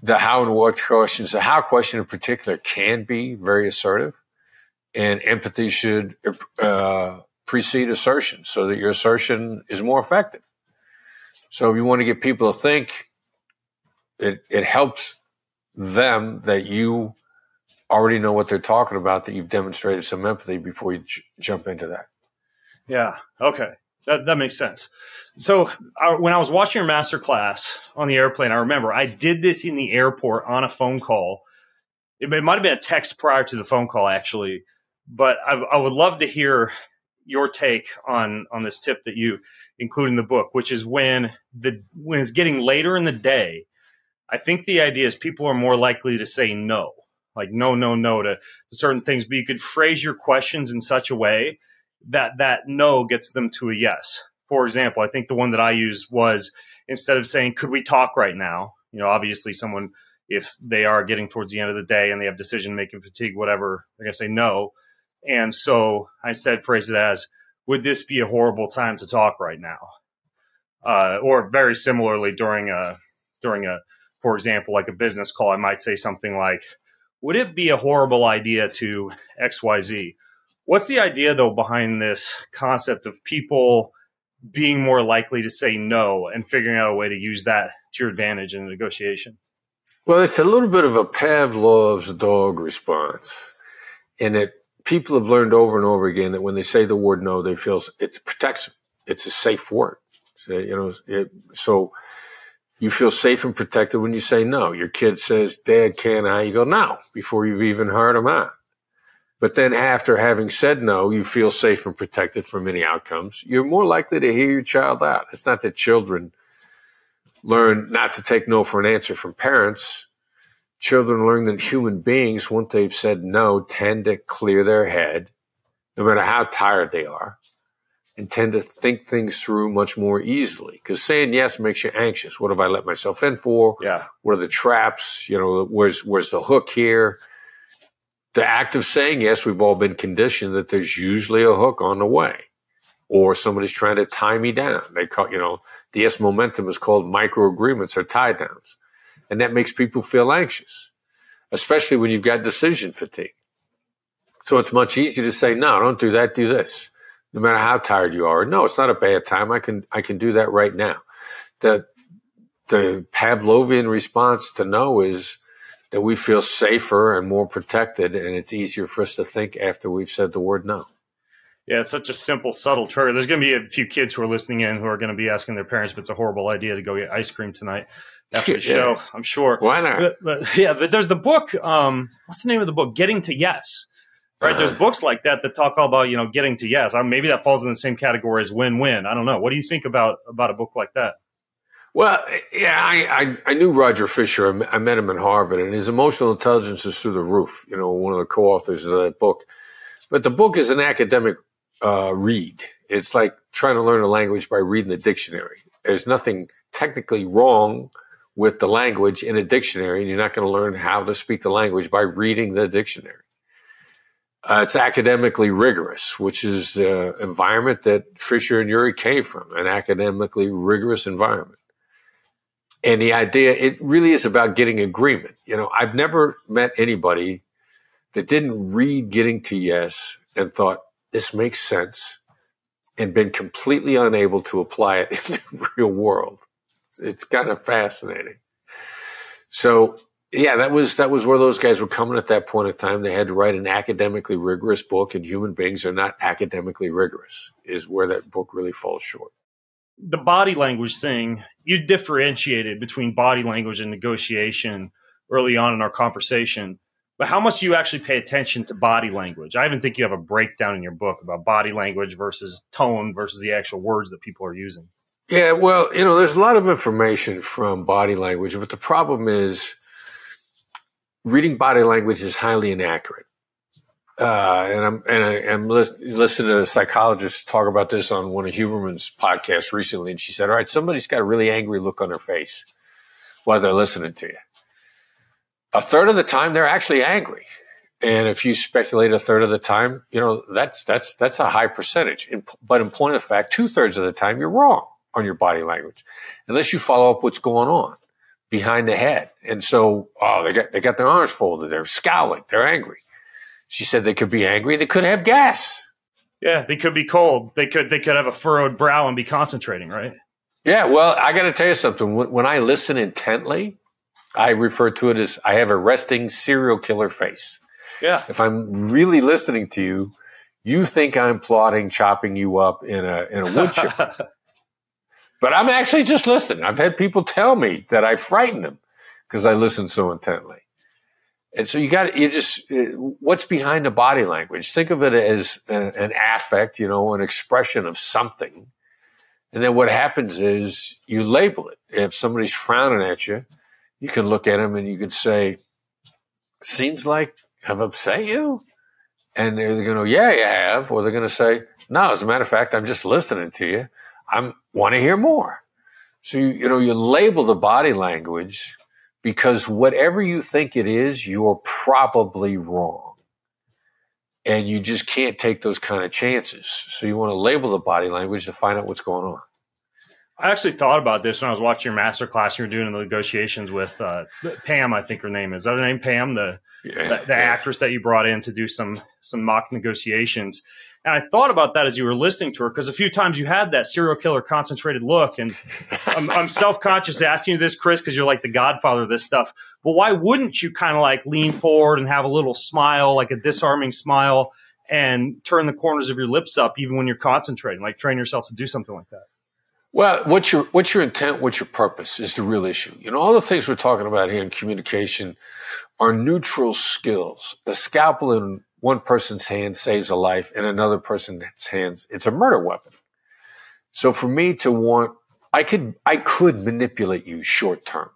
The how and what questions, the how question in particular, can be very assertive, and empathy should uh, precede assertion so that your assertion is more effective. So if you want to get people to think, it it helps them that you already know what they're talking about, that you've demonstrated some empathy before you j- jump into that. Yeah. Okay. That, that makes sense. So I, when I was watching your master class on the airplane, I remember I did this in the airport on a phone call. It, it might have been a text prior to the phone call, actually, but I, I would love to hear your take on on this tip that you include in the book, which is when the when it's getting later in the day. I think the idea is people are more likely to say no like no, no, no to certain things, but you could phrase your questions in such a way that that no gets them to a yes. For example, I think the one that I used was instead of saying, could we talk right now? You know, obviously someone, if they are getting towards the end of the day and they have decision making fatigue, whatever, they're to say no. And so I said, phrase it as, would this be a horrible time to talk right now? Uh, or very similarly during a, during a, for example, like a business call, I might say something like, would it be a horrible idea to XYZ? What's the idea, though, behind this concept of people being more likely to say no and figuring out a way to use that to your advantage in a negotiation? Well, it's a little bit of a Pavlov's dog response, in that people have learned over and over again that when they say the word no, they feel it protects them. It's a safe word. So, you know, it, so you feel safe and protected when you say no. Your kid says, Dad, can I? You go, no, before you've even heard them out. But then after having said no, you feel safe and protected from any outcomes. You're more likely to hear your child out. It's not that children learn not to take no for an answer from parents. Children learn that human beings, once they've said no, tend to clear their head, no matter how tired they are and tend to think things through much more easily. Because saying yes makes you anxious. What have I let myself in for? Yeah. What are the traps? You know, where's where's the hook here? The act of saying yes, we've all been conditioned that there's usually a hook on the way, or somebody's trying to tie me down. They call you know the yes momentum is called micro agreements or tie downs, and that makes people feel anxious, especially when you've got decision fatigue. So it's much easier to say no, don't do that, do this no matter how tired you are. No, it's not a bad time. I can I can do that right now. The the Pavlovian response to no is that we feel safer and more protected, and it's easier for us to think after we've said the word no. Yeah, it's such a simple, subtle trigger. There's going to be a few kids who are listening in who are going to be asking their parents if it's a horrible idea to go get ice cream tonight after the [LAUGHS] yeah. show. I'm sure. Why not? But, but, yeah, but there's the book. Um, what's the name of the book? Getting to Yes right? There's uh-huh. books like that that talk all about you know getting to yes. I mean, maybe that falls in the same category as win-win. I don't know. What do you think about about a book like that? Well, yeah, I, I, I knew Roger Fisher. I met him in Harvard, and his emotional intelligence is through the roof. You know, one of the co-authors of that book. But the book is an academic uh, read. It's like trying to learn a language by reading the dictionary. There's nothing technically wrong with the language in a dictionary, and you're not going to learn how to speak the language by reading the dictionary. Uh, it's academically rigorous, which is the environment that Fisher and Ury came from, an academically rigorous environment. And the idea, it really is about getting agreement. You know, I've never met anybody that didn't read Getting to Yes and thought, this makes sense, and been completely unable to apply it [LAUGHS] in the real world. It's, it's kind of fascinating. So yeah, that was that was where those guys were coming at that point in time. They had to write an academically rigorous book, and human beings are not academically rigorous. Is where that book really falls short. The body language thing, you differentiated between body language and negotiation early on in our conversation. But how much do you actually pay attention to body language? I even think you have a breakdown in your book about body language versus tone versus the actual words that people are using. Yeah, well, you know, there's a lot of information from body language, but the problem is reading body language is highly inaccurate. Uh, and I'm and I, am listening to a psychologist talk about this on one of Huberman's podcasts recently, and she said, "All right, somebody's got a really angry look on their face while they're listening to you. A third of the time, they're actually angry, and if you speculate a third of the time, you know that's that's that's a high percentage. In, but in point of fact, two thirds of the time, you're wrong on your body language, unless you follow up what's going on behind the head. And so, oh, they got they got their arms folded, they're scowling, they're angry." She said they could be angry. They could have gas. Yeah, they could be cold. They could they could have a furrowed brow and be concentrating, right? Yeah, well, I got to tell you something. When, when I listen intently, I refer to it as I have a resting serial killer face. Yeah. If I'm really listening to you, you think I'm plotting chopping you up in a in a wood chipper. [LAUGHS] but I'm actually just listening. I've had people tell me that I frighten them because I listen so intently. And so you got you just uh, what's behind the body language? Think of it as an affect, you know, an expression of something. And then what happens is you label it. If somebody's frowning at you, you can look at them and you can say, "Seems like I've upset you," and they're going to go, "Yeah, you have," or they're going to say, "No, as a matter of fact, I'm just listening to you. I want to hear more." So you, you know you label the body language because whatever you think it is, you're probably wrong. And you just can't take those kind of chances. So you want to label the body language to find out what's going on. I actually thought about this when I was watching your master class. You were doing the negotiations with uh, Pam, I think her name is. Is that her name, Pam, the yeah, the, the yeah. actress that you brought in to do some some mock negotiations. And I thought about that as you were listening to her because a few times you had that serial killer concentrated look. And I'm, I'm self conscious asking you this, Chris, because you're like the godfather of this stuff. But why wouldn't you kind of like lean forward and have a little smile, like a disarming smile, and turn the corners of your lips up even when you're concentrating? Like train yourself to do something like that. Well, what's your what's your intent? What's your purpose? Is the real issue. You know, all the things we're talking about here in communication are neutral skills. A scalpel in one person's hand saves a life in another person's hands, it's a murder weapon. So for me to want, I could, I could manipulate you short term.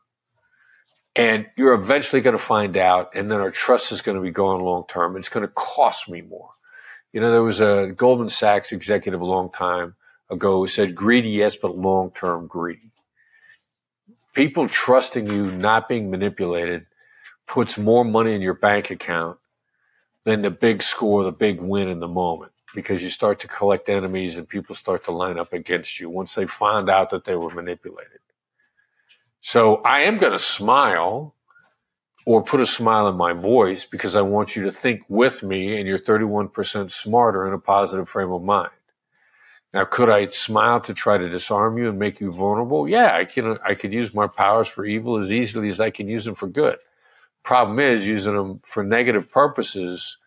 And you're eventually going to find out, and then our trust is going to be gone long term. It's going to cost me more. You know, there was a Goldman Sachs executive a long time ago said, greedy, yes, but long term greedy. People trusting you, not being manipulated, puts more money in your bank account than the big score, the big win in the moment, because you start to collect enemies and people start to line up against you once they find out that they were manipulated. So I am going to smile or put a smile in my voice because I want you to think with me and you're 31% smarter in a positive frame of mind. Now, could I smile to try to disarm you and make you vulnerable? Yeah, I can, I could use my powers for evil as easily as I can use them for good. Problem is, using them for negative purposes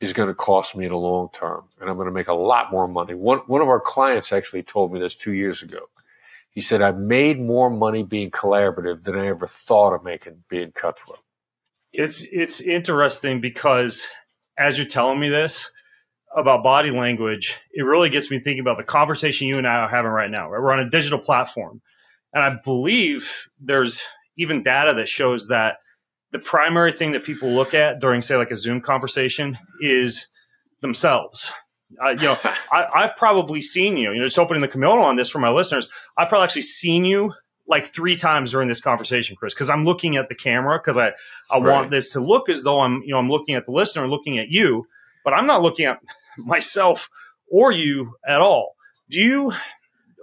is going to cost me in the long term, and I'm going to make a lot more money. One one of our clients actually told me this two years ago. He said, "I've made more money being collaborative than I ever thought of making being cutthroat." It's it's interesting because as you're telling me this about body language, it really gets me thinking about the conversation you and I are having right now. Right? We're on a digital platform, and I believe there's even data that shows that the primary thing that people look at during, say, like a Zoom conversation is themselves. Uh, you know, [LAUGHS] I, have probably seen you. You know, just opening the kimono on this for my listeners. I've probably actually seen you like three times during this conversation, Chris, because I'm looking at the camera because I I right. want this to look as though I'm you know I'm looking at the listener, looking at you, but I'm not looking at [LAUGHS] myself or you at all. Do you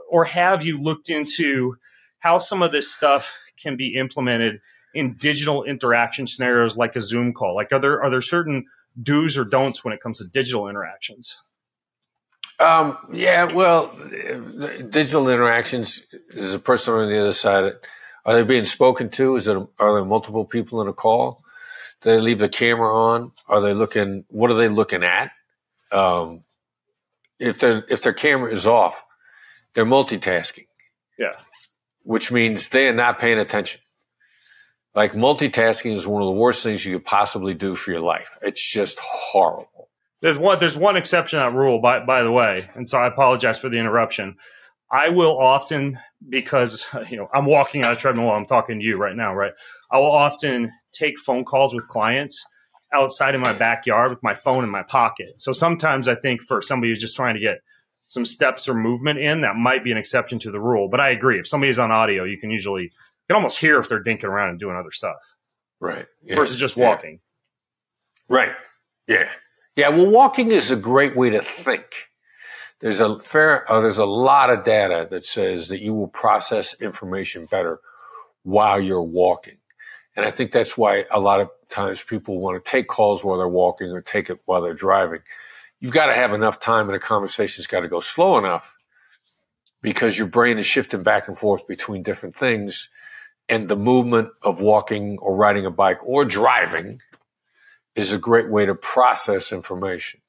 or have you looked into how some of this stuff can be implemented in digital interaction scenarios like a Zoom call? Like, are there are there certain do's or don'ts when it comes to digital interactions? Um, yeah, well, digital interactions is a person on the other side. Are they being spoken to? Is it are there multiple people in a call? Do they leave the camera on? Are they looking? What are they looking at? Um, if their if their camera is off, they're multitasking. Yeah, which means they are not paying attention. Like multitasking is one of the worst things you could possibly do for your life. It's just horrible. There's one there's one exception to that rule by by the way, and so I apologize for the interruption. I will often because you know I'm walking on a treadmill while I'm talking to you right now, right? I will often take phone calls with clients outside of my backyard with my phone in my pocket. So sometimes I think for somebody who's just trying to get some steps or movement in, that might be an exception to the rule. But I agree. If somebody's on audio, you can usually you can almost hear if they're dinking around and doing other stuff. Right. Yeah. Versus just walking. Yeah. Right. Yeah. Yeah. Well, walking is a great way to think. There's a fair, uh, there's a lot of data that says that you will process information better while you're walking. And I think that's why a lot of times people want to take calls while they're walking or take it while they're driving. You've got to have enough time and the conversation's got to go slow enough because your brain is shifting back and forth between different things and the movement of walking or riding a bike or driving is a great way to process information.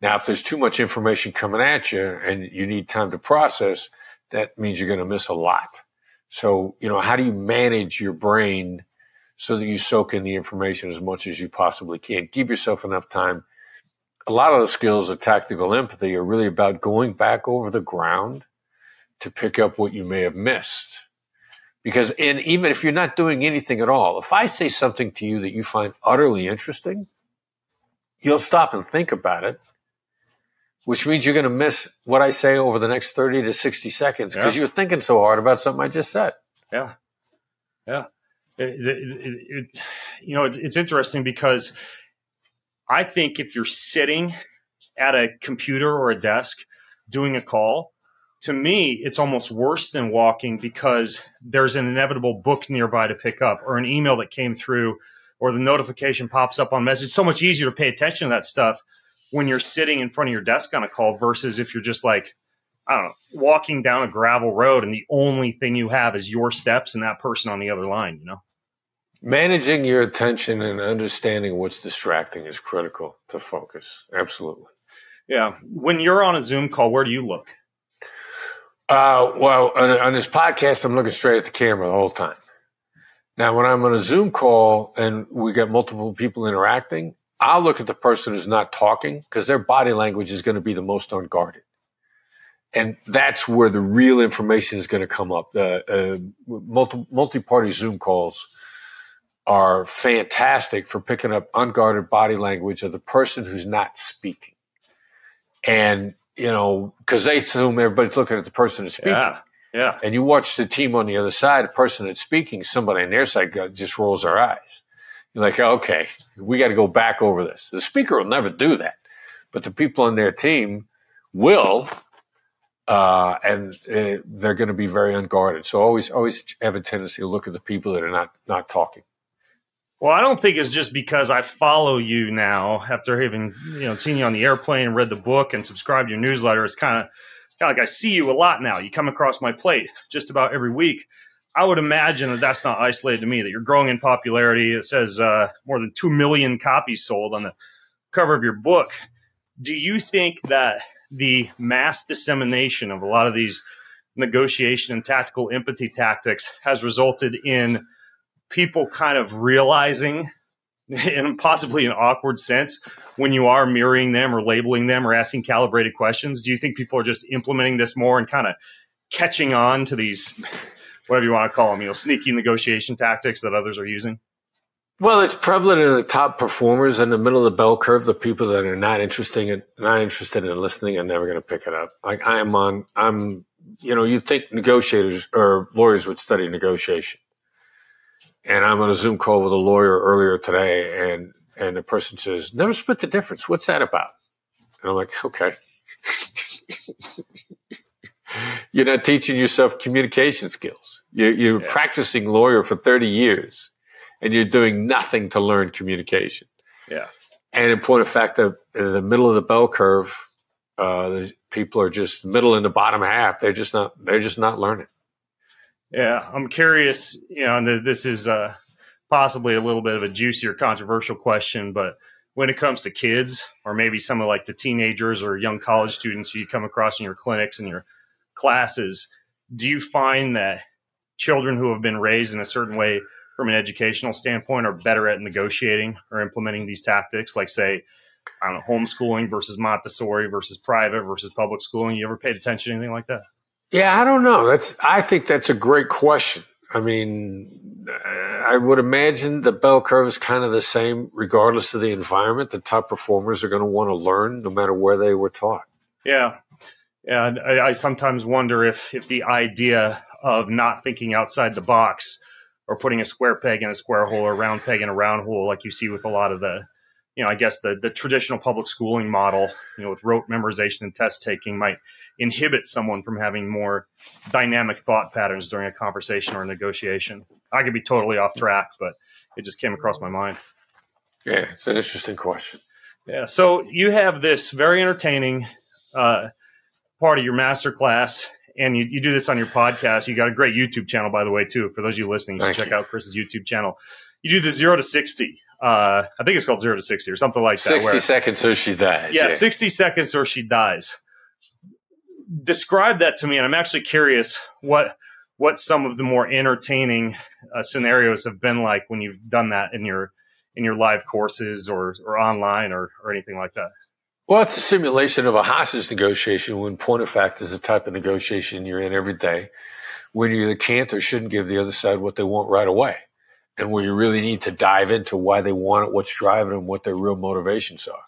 Now, if there's too much information coming at you and you need time to process, that means you're going to miss a lot. So, you know, how do you manage your brain so that you soak in the information as much as you possibly can? Give yourself enough time. A lot of the skills of tactical empathy are really about going back over the ground to pick up what you may have missed. Because in, even if you're not doing anything at all, if I say something to you that you find utterly interesting, you'll stop and think about it which means you're going to miss what I say over the next 30 to 60 seconds because yeah. you're thinking so hard about something I just said. Yeah. Yeah. It, it, it, you know, it's, it's interesting because I think if you're sitting at a computer or a desk doing a call, to me, it's almost worse than walking because there's an inevitable book nearby to pick up or an email that came through or the notification pops up on message. It's so much easier to pay attention to that stuff when you're sitting in front of your desk on a call versus if you're just like I don't know, walking down a gravel road and the only thing you have is your steps and that person on the other line, you know? Managing your attention and understanding what's distracting is critical to focus. Absolutely. Yeah. When you're on a Zoom call, where do you look? Uh, well, on, on this podcast, I'm looking straight at the camera the whole time. Now, when I'm on a Zoom call and we got multiple people interacting, I'll look at the person who's not talking because their body language is going to be the most unguarded. And that's where the real information is going to come up. Uh, uh, multi, multi-party Zoom calls are fantastic for picking up unguarded body language of the person who's not speaking. And, you know, cause they assume everybody's looking at the person who's speaking. Yeah. Yeah. And you watch the team on the other side, the person that's speaking, somebody on their side just rolls their eyes. You're like, okay, we got to go back over this. The speaker will never do that, but the people on their team will, uh, and uh, they're going to be very unguarded. So always, always have a tendency to look at the people that are not not talking. Well, I don't think it's just because I follow you now after having you know seen you on the airplane read the book and subscribed to your newsletter. It's kind of kind of like I see you a lot now. You come across my plate just about every week. I would imagine that that's not isolated to me. That you're growing in popularity. It says uh, more than two million copies sold on the cover of your book. Do you think that the mass dissemination of a lot of these negotiation and tactical empathy tactics has resulted in people kind of realizing [LAUGHS] in possibly an awkward sense when you are mirroring them or labeling them or asking calibrated questions do you think people are just implementing this more and kind of catching on to these whatever you want to call them, you know, sneaky negotiation tactics that others are using? Well, it's prevalent in the top performers in the middle of the bell curve. The people that are not interested in, not interested in listening are never going to pick it up. Like I am on, I'm, you know, you'd think negotiators or lawyers would study negotiation. And I'm on a Zoom call with a lawyer earlier today and, and the person says, never split the difference. What's that about? And I'm like, okay. [LAUGHS] You're not teaching yourself communication skills. You're, you're yeah. practicing lawyer for 30 years and you're doing nothing to learn communication. Yeah. And in point of fact, the, the middle of the bell curve, uh, the people are just middle and the bottom half. They're just not, they're just not learning. Yeah. I'm curious, you know, and this is, uh, possibly a little bit of a juicier controversial question, but when it comes to kids or maybe some of like the teenagers or young college students you come across in your clinics and your classes, do you find that children who have been raised in a certain way from an educational standpoint are better at negotiating or implementing these tactics? Like, say, I don't know, homeschooling versus Montessori versus private versus public schooling. You ever paid attention to anything like that? Yeah, I don't know. That's I think that's a great question. I mean, I would imagine the bell curve is kind of the same regardless of the environment. The top performers are going to want to learn no matter where they were taught. Yeah. Yeah, I, I sometimes wonder if if the idea of not thinking outside the box or putting a square peg in a square hole or a round peg in a round hole, like you see with a lot of the, you know, I guess the the traditional public schooling model, you know, with rote memorization and test taking, might inhibit someone from having more dynamic thought patterns during a conversation or a negotiation. I could be totally off track, but it just came across my mind. Yeah, it's an interesting question. Yeah. So you have this very entertaining uh, part of your master class, and you, you do this on your podcast. You got a great YouTube channel, by the way, too. For those of you listening, you check you. out Chris's YouTube channel. You do the zero to 60. Uh, I think it's called zero to 60 or something like that. 60 where, seconds or she dies. Yeah, yeah, 60 seconds or she dies. Describe that to me, and I'm actually curious what what some of the more entertaining uh, scenarios have been like when you've done that in your in your live courses or or online or or anything like that. Well, it's a simulation of a hostage negotiation when point of fact is the type of negotiation you're in every day when you either can't or shouldn't give the other side what they want right away. And where you really need to dive into why they want it, what's driving them, what their real motivations are.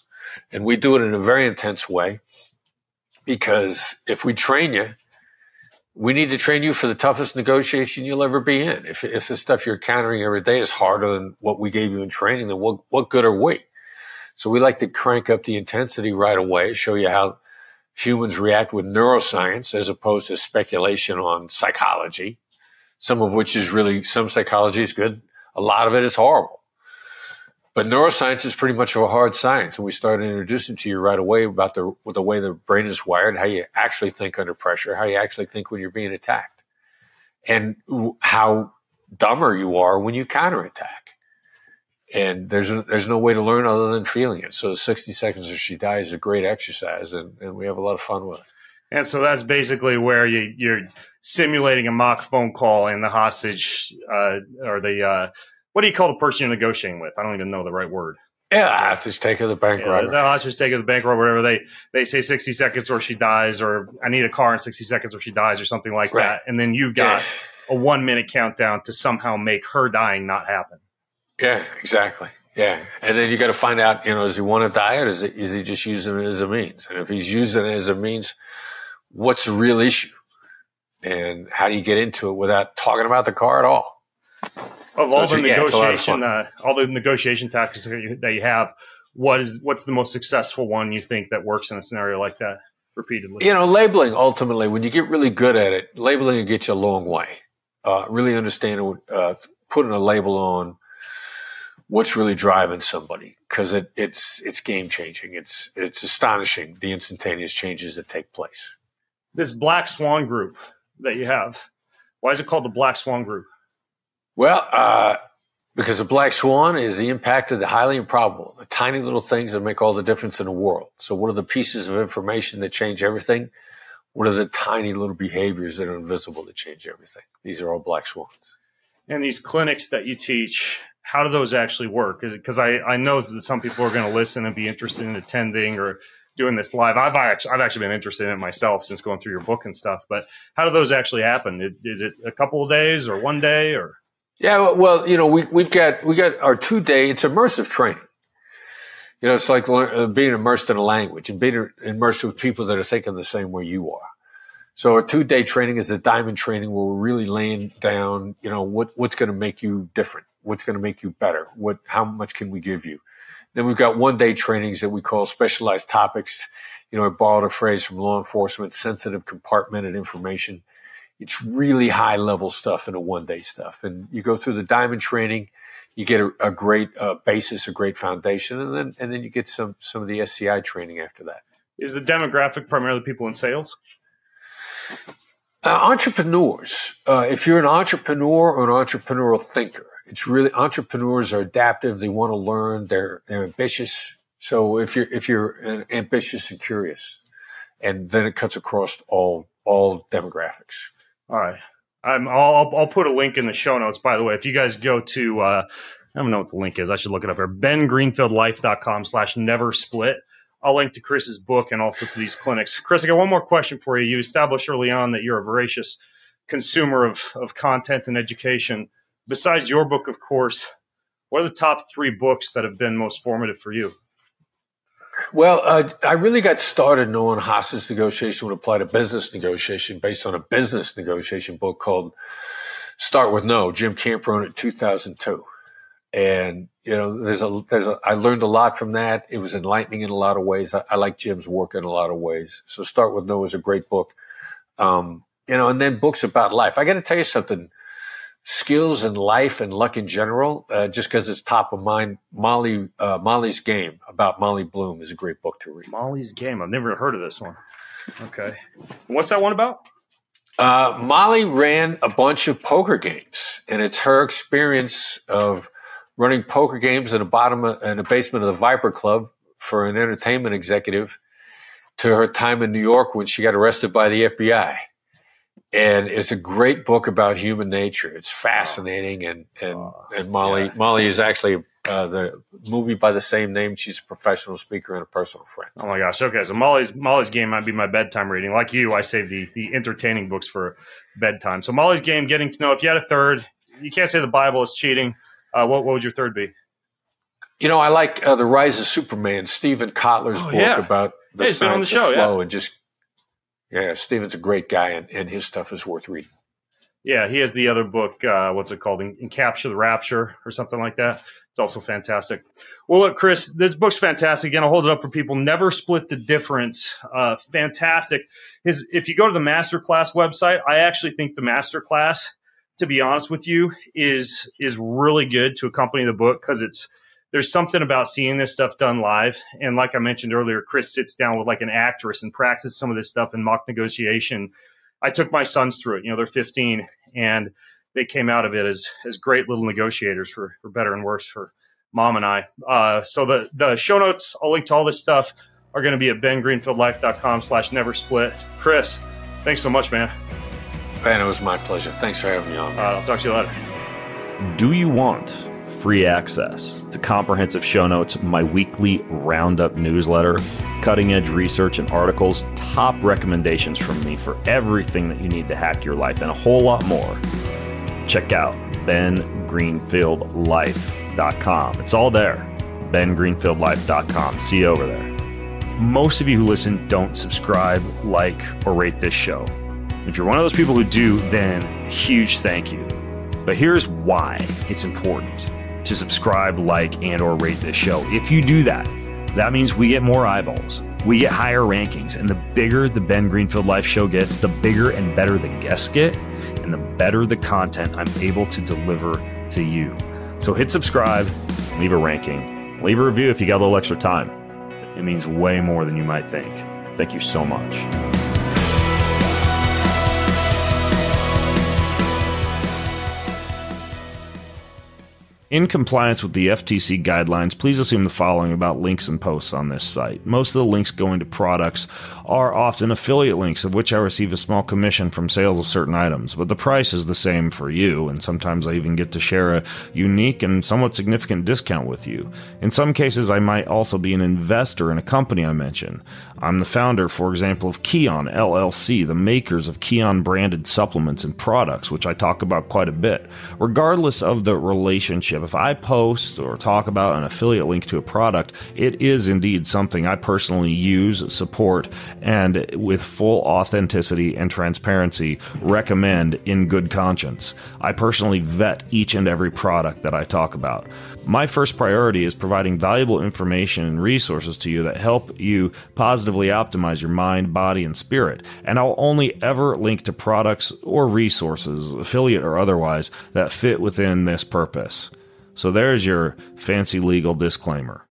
And we do it in a very intense way because if we train you, we need to train you for the toughest negotiation you'll ever be in. If, if the stuff you're encountering every day is harder than what we gave you in training, then what, what good are we? So we like to crank up the intensity right away, show you how humans react with neuroscience as opposed to speculation on psychology, some of which is really, some psychology is good. A lot of it is horrible. But neuroscience is pretty much of a hard science. And we started introducing to you right away about the, the way the brain is wired, how you actually think under pressure, how you actually think when you're being attacked, and how dumber you are when you counterattack and there's a, there's no way to learn other than feeling it. So 60 seconds or she dies is a great exercise, and, and we have a lot of fun with it. And so that's basically where you, you're simulating a mock phone call, and the hostage uh, or the uh, what do you call the person you're negotiating with? I don't even know the right word. Yeah, hostage taker, the bank yeah, robber. The hostage taker, the bank robber, whatever they they say, sixty seconds or she dies, or I need a car in sixty seconds or she dies, or something like right. that. And then you've got yeah. a one minute countdown to somehow make her dying not happen. Yeah, exactly. Yeah. And then you got to find out, you know, does he want to die or is, it, is he just using it as a means? And if he's using it as a means, what's the real issue? And how do you get into it without talking about the car at all? Of all so the negotiation, uh, all the negotiation tactics that you, that you have, what is what's the most successful one you think that works in a scenario like that repeatedly? You know, labeling ultimately, when you get really good at it, labeling will get you a long way. Uh, really understanding, uh, putting a label on what's really driving somebody because it, it's it's game changing. It's it's astonishing the instantaneous changes that take place. This Black Swan group that you have, why is it called the Black Swan group? Well, uh, because the Black Swan is the impact of the highly improbable, the tiny little things that make all the difference in the world. So, what are the pieces of information that change everything? What are the tiny little behaviors that are invisible that change everything? These are all Black Swans. And these clinics that you teach, how do those actually work? Because I, I know that some people are going to listen and be interested in attending or doing this live. I've actually, I've actually been interested in it myself since going through your book and stuff. But how do those actually happen? Is it a couple of days or one day or? Yeah, well, you know, we, we've got, we got our two day, it's immersive training. You know, it's like uh, being immersed in a language and being immersed with people that are thinking the same way you are. So a two day training is a diamond training where we're really laying down, you know, what, what's going to make you different? What's going to make you better? What, how much can we give you? Then we've got one day trainings that we call specialized topics. You know, I borrowed a phrase from law enforcement, sensitive compartmented information. It's really high level stuff in a one day stuff. And you go through the diamond training, you get a, a great uh, basis, a great foundation, and then, and then you get some, some of the SCI training after that. Is the demographic primarily people in sales? Uh, entrepreneurs, uh, if you're an entrepreneur or an entrepreneurial thinker, it's really entrepreneurs are adaptive. They want to learn. They're they're ambitious. So if you're if you're ambitious and curious, and then it cuts across all all demographics. All right, I'm, I'll I'll put a link in the show notes. By the way, if you guys go to uh, I don't know what the link is. I should look it up here. BenGreenfieldLife.com slash never split. I'll link to Chris's book and also to these clinics. Chris, I got one more question for you. You established early on that you're a voracious consumer of, of content and education. Besides your book, of course, what are the top three books that have been most formative for you? Well, uh, I really got started knowing hostage negotiation would apply to business negotiation based on a business negotiation book called Start with No. Jim Camp wrote it 2002. And, you know, there's a, there's a, I learned a lot from that. It was enlightening in a lot of ways. I, I like Jim's work in a lot of ways. So Start with No is a great book. Um, you know, and then books about life. I got to tell you something skills and life and luck in general, uh, just because it's top of mind. Molly, uh, Molly's Game about Molly Bloom is a great book to read. Molly's Game. I've never heard of this one. Okay. What's that one about? Uh, Molly ran a bunch of poker games, and it's her experience of running poker games in the bottom of, in the basement of the Viper Club for an entertainment executive to her time in New York when she got arrested by the FBI and it's a great book about human nature. It's fascinating, and and oh, and Molly yeah. Molly is actually uh, the movie by the same name. She's a professional speaker and a personal friend. Oh my gosh! Okay, so Molly's Molly's Game might be my bedtime reading. Like you, I save the the entertaining books for bedtime. So Molly's Game, getting to know. If you had a third, you can't say the Bible is cheating. Uh, what what would your third be? You know, I like uh, the Rise of Superman, Steven Kotler's oh, book yeah. about the hey, science the show, of flow yeah. and just yeah, Steven's a great guy, and, and his stuff is worth reading. Yeah, he has the other book. Uh, what's it called? In, Capture the Rapture or something like that. It's also fantastic. Well, look, Chris, this book's fantastic. Again, I'll hold it up for people. Never split the difference. Uh, fantastic. His, if you go to the masterclass website, I actually think the masterclass, to be honest with you, is is really good to accompany the book because it's there's something about seeing this stuff done live. And like I mentioned earlier, Chris sits down with like an actress and practices some of this stuff in mock negotiation. I took my sons through it. You know, they're 15 and they came out of it as as great little negotiators for for better and worse for mom and I. Uh, so the the show notes, I'll link to all this stuff are going to be at bengreenfieldlife.com slash never split. Chris, thanks so much, man. Ben, it was my pleasure. Thanks for having me on. Uh, I'll talk to you later. Do you want free access to comprehensive show notes, my weekly roundup newsletter, cutting edge research and articles, top recommendations from me for everything that you need to hack your life, and a whole lot more. Check out bengreenfieldlife.com. It's all there. bengreenfieldlife.com. See you over there. Most of you who listen don't subscribe, like, or rate this show. If you're one of those people who do, then huge thank you. But here's why it's important to subscribe, like, and or rate this show. If you do that, that means we get more eyeballs. We get higher rankings. And the bigger the Ben Greenfield Life show gets, the bigger and better the guests get, and the better the content I'm able to deliver to you. So hit subscribe, leave a ranking, leave a review if you got a little extra time. It means way more than you might think. Thank you so much. In compliance with the FTC guidelines, please assume the following about links and posts on this site. Most of the links going to products are often affiliate links, of which I receive a small commission from sales of certain items, but the price is the same for you, and sometimes I even get to share a unique and somewhat significant discount with you. In some cases, I might also be an investor in a company I mention. I'm the founder, for example, of Kion LLC, the makers of Kion branded supplements and products, which I talk about quite a bit. Regardless of the relationship, if I post or talk about an affiliate link to a product, it is indeed something I personally use, support, and with full authenticity and transparency recommend in good conscience. I personally vet each and every product that I talk about. My first priority is providing valuable information and resources to you that help you positively optimize your mind, body, and spirit. And I'll only ever link to products or resources, affiliate or otherwise, that fit within this purpose. So there's your fancy legal disclaimer.